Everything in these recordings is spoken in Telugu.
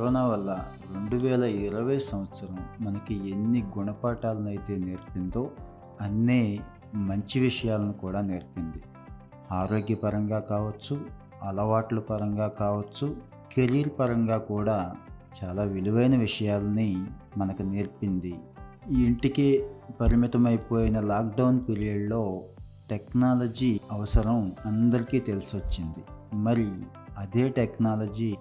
కరోనా వల్ల రెండు వేల ఇరవై సంవత్సరం మనకి ఎన్ని గుణపాఠాలను అయితే నేర్పిందో అన్నే మంచి విషయాలను కూడా నేర్పింది. ఆరోగ్యపరంగా కావచ్చు అలవాట్ల పరంగా కావచ్చు కెరీర్ పరంగా కూడా చాలా విలువైన విషయాలని మనకు నేర్పింది. ఇంటికి ఇంటికే పరిమితమైపోయిన లాక్డౌన్ పీరియడ్లో టెక్నాలజీ అవసరం అందరికీ తెలిసొచ్చింది. మరి అదే టెక్నాలజీ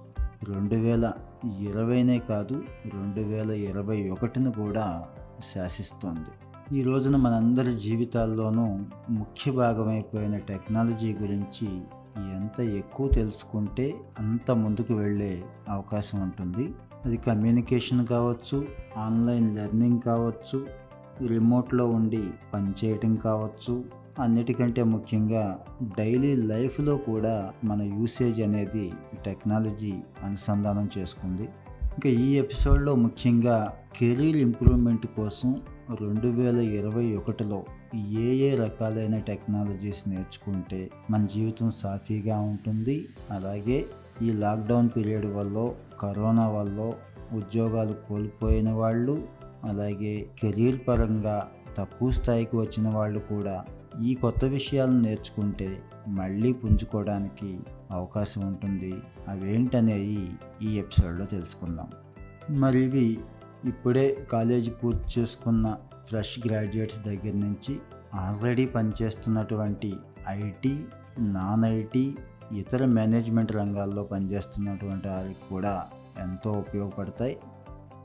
రెండు వేల ఇరవైనే కాదు రెండు వేల ఇరవై ఒకటిని కూడా శాసిస్తోంది. ఈ రోజున మనందరి జీవితాల్లోనూ ముఖ్య భాగమైపోయిన టెక్నాలజీ గురించి ఎంత ఎక్కువ తెలుసుకుంటే అంత ముందుకు వెళ్ళే అవకాశం ఉంటుంది. అది కమ్యూనికేషన్ కావచ్చు ఆన్లైన్ లెర్నింగ్ కావచ్చు రిమోట్లో ఉండి పనిచేయటం కావచ్చు అన్నిటికంటే ముఖ్యంగా డైలీ లైఫ్లో కూడా మన యూసేజ్ అనేది టెక్నాలజీ అనుసంధానం చేసుకుంది. ఇంకా ఈ ఎపిసోడ్లో ముఖ్యంగా కెరీర్ ఇంప్రూవ్మెంట్ కోసం రెండు వేల ఇరవై ఒకటిలో ఏ ఏ రకాలైన టెక్నాలజీస్ నేర్చుకుంటే మన జీవితం సాఫీగా ఉంటుంది. అలాగే ఈ లాక్డౌన్ పీరియడ్ వల్ల కరోనా వల్ల ఉద్యోగాలు కోల్పోయిన వాళ్ళు అలాగే కెరీర్ పరంగా తక్కువ స్థాయికి వచ్చిన వాళ్ళు కూడా ఈ కొత్త విషయాలను నేర్చుకుంటే మళ్ళీ పుంజుకోవడానికి అవకాశం ఉంటుంది. అవేంటనేవి ఈ ఎపిసోడ్లో తెలుసుకుందాం. మరి ఇవి ఇప్పుడే కాలేజీ పూర్తి చేసుకున్న ఫ్రెష్ గ్రాడ్యుయేట్స్ దగ్గర నుంచి ఆల్రెడీ పనిచేస్తున్నటువంటి ఐటీ నాన్ ఐటీ ఇతర మేనేజ్మెంట్ రంగాల్లో పనిచేస్తున్నటువంటి వారికి కూడా ఎంతో ఉపయోగపడతాయి.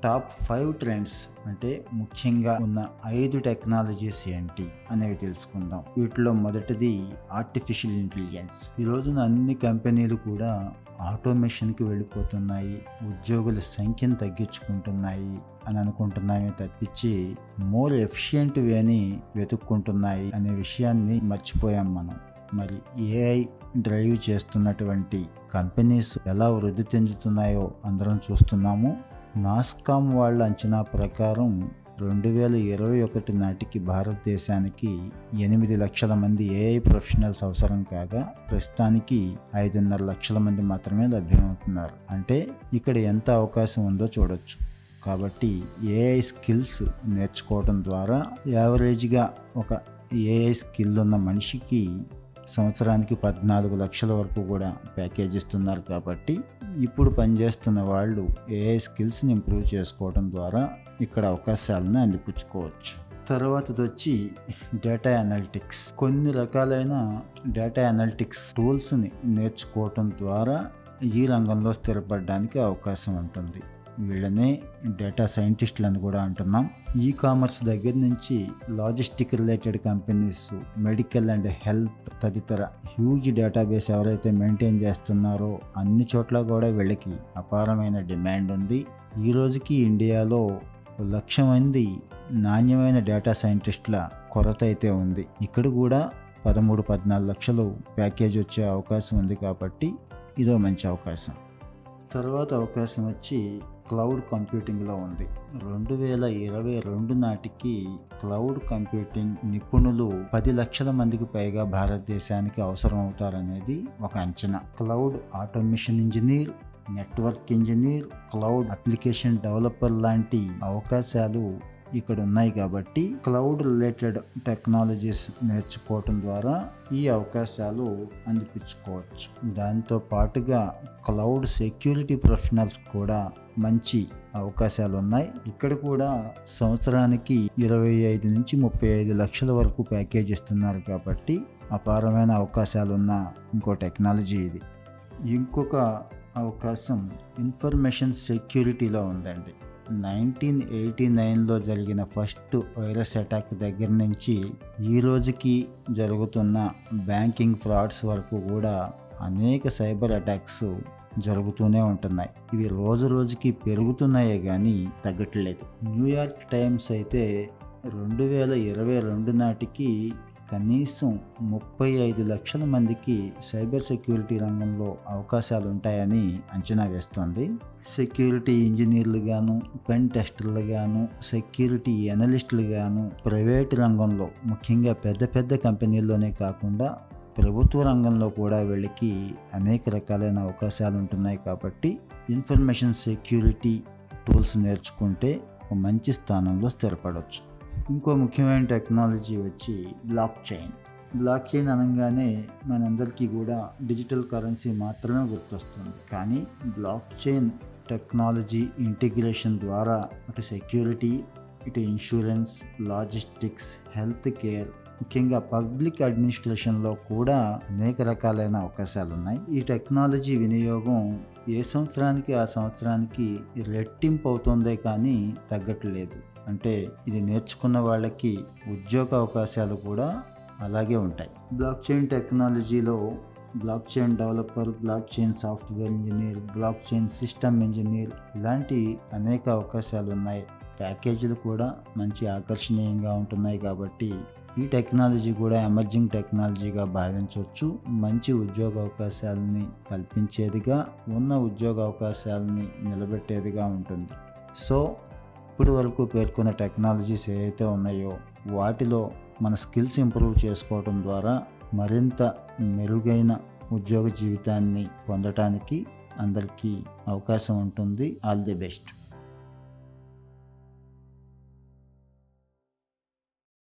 టాప్ ఫైవ్ ట్రెండ్స్ అంటే ముఖ్యంగా ఉన్న ఐదు టెక్నాలజీస్ ఏంటి అనేవి తెలుసుకుందాం. వీటిలో మొదటిది ఆర్టిఫిషియల్ ఇంటెలిజెన్స్ ఈ రోజున అన్ని కంపెనీలు కూడా ఆటోమేషన్కి వెళ్ళిపోతున్నాయి ఉద్యోగుల సంఖ్యను తగ్గించుకుంటున్నాయి అని అనుకుంటున్నామే తప్పించి మోర్ ఎఫిషియెంట్ అని వెతుక్కుంటున్నాయి అనే విషయాన్ని మర్చిపోయాం మనం. మరి ఏఐ డ్రైవ్ చేస్తున్నటువంటి కంపెనీస్ ఎలా వృద్ధి చెందుతున్నాయో అందరం చూస్తున్నాము. నాస్కామ్ వాళ్ళ అంచనా ప్రకారం రెండు వేల ఇరవై ఒకటి నాటికి భారతదేశానికి ఎనిమిది లక్షల మంది ఏఐ ప్రొఫెషనల్స్ అవసరం కాగా ప్రస్తుతానికి ఐదున్నర లక్షల మంది మాత్రమే లభ్యమవుతున్నారు. అంటే ఇక్కడ ఎంత అవకాశం ఉందో చూడొచ్చు. కాబట్టి ఏఐ స్కిల్స్ నేర్చుకోవడం ద్వారా యావరేజ్గా ఒక ఏఐ స్కిల్ ఉన్న మనిషికి సంవత్సరానికి పద్నాలుగు లక్షల వరకు కూడా ప్యాకేజ్ ఇస్తున్నారు కాబట్టి ఇప్పుడు పనిచేస్తున్న వాళ్ళు ఏఐ స్కిల్స్ని ఇంప్రూవ్ చేసుకోవడం ద్వారా ఇక్కడ అవకాశాలను అందిపుచ్చుకోవచ్చు. తర్వాతది వచ్చి డేటా అనలిటిక్స్. కొన్ని రకాలైన డేటా అనలిటిక్స్ టూల్స్ని నేర్చుకోవటం ద్వారా ఈ రంగంలో స్థిరపడడానికి అవకాశం ఉంటుంది. వీళ్ళనే డేటా సైంటిస్టులు అని కూడా అంటున్నాం. ఈ కామర్స్ దగ్గర నుంచి logistic related companies medical and health తదితర హ్యూజ్ డేటాబేస్ ఎవరైతే మెయింటైన్ చేస్తున్నారో అన్ని చోట్ల కూడా వీళ్ళకి అపారమైన డిమాండ్ ఉంది. ఈ రోజుకి ఇండియాలో లక్ష మంది నాణ్యమైన డేటా సైంటిస్టుల కొరత అయితే ఉంది. ఇక్కడ కూడా పదమూడు పద్నాలుగు లక్షలు ప్యాకేజ్ వచ్చే అవకాశం ఉంది కాబట్టి ఇదో మంచి అవకాశం. తర్వాత అవకాశం వచ్చి క్లౌడ్ కంప్యూటింగ్లో ఉంది. రెండు వేల ఇరవై రెండు నాటికి క్లౌడ్ కంప్యూటింగ్ నిపుణులు పది లక్షల మందికి పైగా భారతదేశానికి అవసరం అవుతారనేది ఒక అంచనా. Cloud automation engineer network engineer cloud application developer లాంటి అవకాశాలు ఇక్కడ ఉన్నాయి కాబట్టి క్లౌడ్ రిలేటెడ్ టెక్నాలజీస్ నేర్చుకోవటం ద్వారా ఈ అవకాశాలు అందిపించుకోవచ్చు. దాంతో పాటుగా క్లౌడ్ సెక్యూరిటీ ప్రొఫెషనల్స్ కూడా మంచి అవకాశాలు ఉన్నాయి. ఇక్కడ కూడా సంవత్సరానికి ఇరవై ఐదు నుంచి ముప్పై ఐదు లక్షల వరకు ప్యాకేజ్ ఇస్తున్నారు కాబట్టి అపారమైన అవకాశాలున్న ఇంకో టెక్నాలజీ ఇది. ఇంకొక అవకాశం ఇన్ఫర్మేషన్ సెక్యూరిటీలో ఉందండి. నైన్టీన్ ఎయిటీ నైన్లో జరిగిన ఫస్ట్ వైరస్ అటాక్ దగ్గర నుంచి ఈ రోజుకి జరుగుతున్న బ్యాంకింగ్ ఫ్రాడ్స్ వరకు కూడా అనేక సైబర్ అటాక్స్ జరుగుతూనే ఉంటున్నాయి. ఇవి రోజు రోజుకి పెరుగుతున్నాయే కానీ తగ్గట్లేదు. న్యూయార్క్ టైమ్స్ అయితే రెండు వేల ఇరవై రెండు నాటికి కనీసం ముప్పై ఐదు లక్షల మందికి సైబర్ సెక్యూరిటీ రంగంలో అవకాశాలు ఉంటాయని అంచనా వేస్తోంది. సెక్యూరిటీ ఇంజనీర్లుగాను పెన్ టెస్టర్లు గాను సెక్యూరిటీ అనలిస్టులుగాను ప్రైవేట్ రంగంలో ముఖ్యంగా పెద్ద పెద్ద కంపెనీల్లోనే కాకుండా ప్రభుత్వ రంగంలో కూడా వీళ్ళకి అనేక రకాలైన అవకాశాలు ఉంటున్నాయి కాబట్టి ఇన్ఫర్మేషన్ సెక్యూరిటీ టూల్స్ నేర్చుకుంటే ఒక మంచి స్థానంలో స్థిరపడవచ్చు ఇంకో ముఖ్యమైన టెక్నాలజీ వచ్చి బ్లాక్ చైన్. బ్లాక్ చైన్ అనగానే మనందరికీ కూడా డిజిటల్ కరెన్సీ మాత్రమే గుర్తొస్తుంది. కానీ బ్లాక్ చైన్ టెక్నాలజీ ఇంటిగ్రేషన్ ద్వారా అటు సెక్యూరిటీ ఇటు ఇన్సూరెన్స్ లాజిస్టిక్స్ హెల్త్ కేర్ ముఖ్యంగా పబ్లిక్ అడ్మినిస్ట్రేషన్లో కూడా అనేక రకాలైన అవకాశాలు ఉన్నాయి ఈ టెక్నాలజీ వినియోగం ఏ సంవత్సరానికి ఆ సంవత్సరానికి రెట్టింపు అవుతుందే కానీ తగ్గట్లేదు అంటే ఇది నేర్చుకున్న వాళ్ళకి ఉద్యోగ అవకాశాలు కూడా అలాగే ఉంటాయి. బ్లాక్ చైన్ టెక్నాలజీలో block chain developer block chain software engineer block chain system engineer ఇలాంటి అనేక అవకాశాలు ఉన్నాయి. ప్యాకేజీలు కూడా మంచి ఆకర్షణీయంగా ఉంటున్నాయి కాబట్టి ఈ టెక్నాలజీ కూడా ఎమర్జింగ్ టెక్నాలజీగా భావించవచ్చు. మంచి ఉద్యోగ అవకాశాలని కల్పించేదిగా ఉన్న ఉద్యోగ అవకాశాలని నిలబెట్టేదిగా ఉంటుంది. సో ఇప్పటి వరకు పేర్కొన్న టెక్నాలజీస్ ఏవైతే ఉన్నాయో వాటిలో మన స్కిల్స్ ఇంప్రూవ్ చేసుకోవడం ద్వారా మరింత మెరుగైన ఉద్యోగ జీవితాన్ని పొందటానికి అందరికీ అవకాశం ఉంటుంది. All the best.